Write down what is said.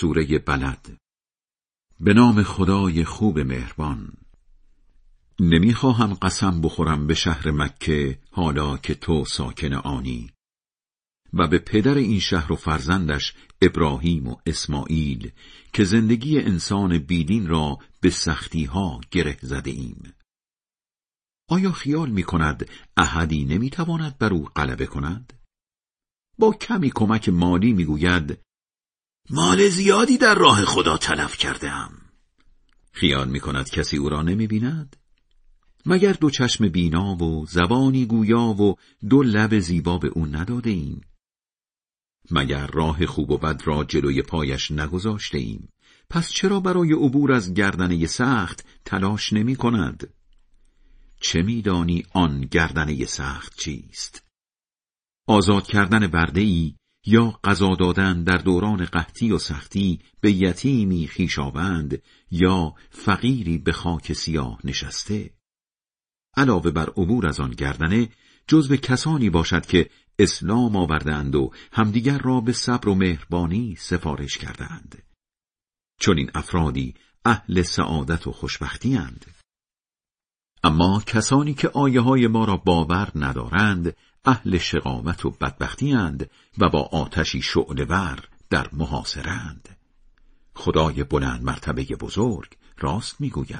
سوره بلد به نام خدای خوب مهربان نمی‌خواهم قسم بخورم به شهر مکه حالا که تو ساکن آنی و به پدر این شهر و فرزندش ابراهیم و اسماعیل که زندگی انسان بیدین را به سختی ها گره زده ایم. آیا خیال می کند احدی نمی تواند بر او غلبه کند؟ با کمی کمک مالی می گوید مال زیادی در راه خدا تلف کردم. خیال می کند کسی او را نمی بیند؟ مگر دو چشم بینا و زبانی گویا و دو لب زیبا به او نداده ایم؟ مگر راه خوب و بد را جلوی پایش نگذاشته ایم؟ پس چرا برای عبور از گردنه سخت تلاش نمی کند؟ چه میدانی آن گردنه سخت چیست؟ آزاد کردن برده یا قضا دادن در دوران قحطی و سختی به یتیمی خیشاوند یا فقیری به خاک سیاه نشسته علاوه بر عبور از آن گردنه جزو کسانی باشد که اسلام آوردند و همدیگر را به صبر و مهربانی سفارش کردند چون این افرادی اهل سعادت و خوشبختی اند. اما کسانی که آیه های ما را باور ندارند اهل شقامت و بدبختی اند و با آتشی شعلور در محاصرند خدای بلند مرتبه بزرگ راست می‌گوید.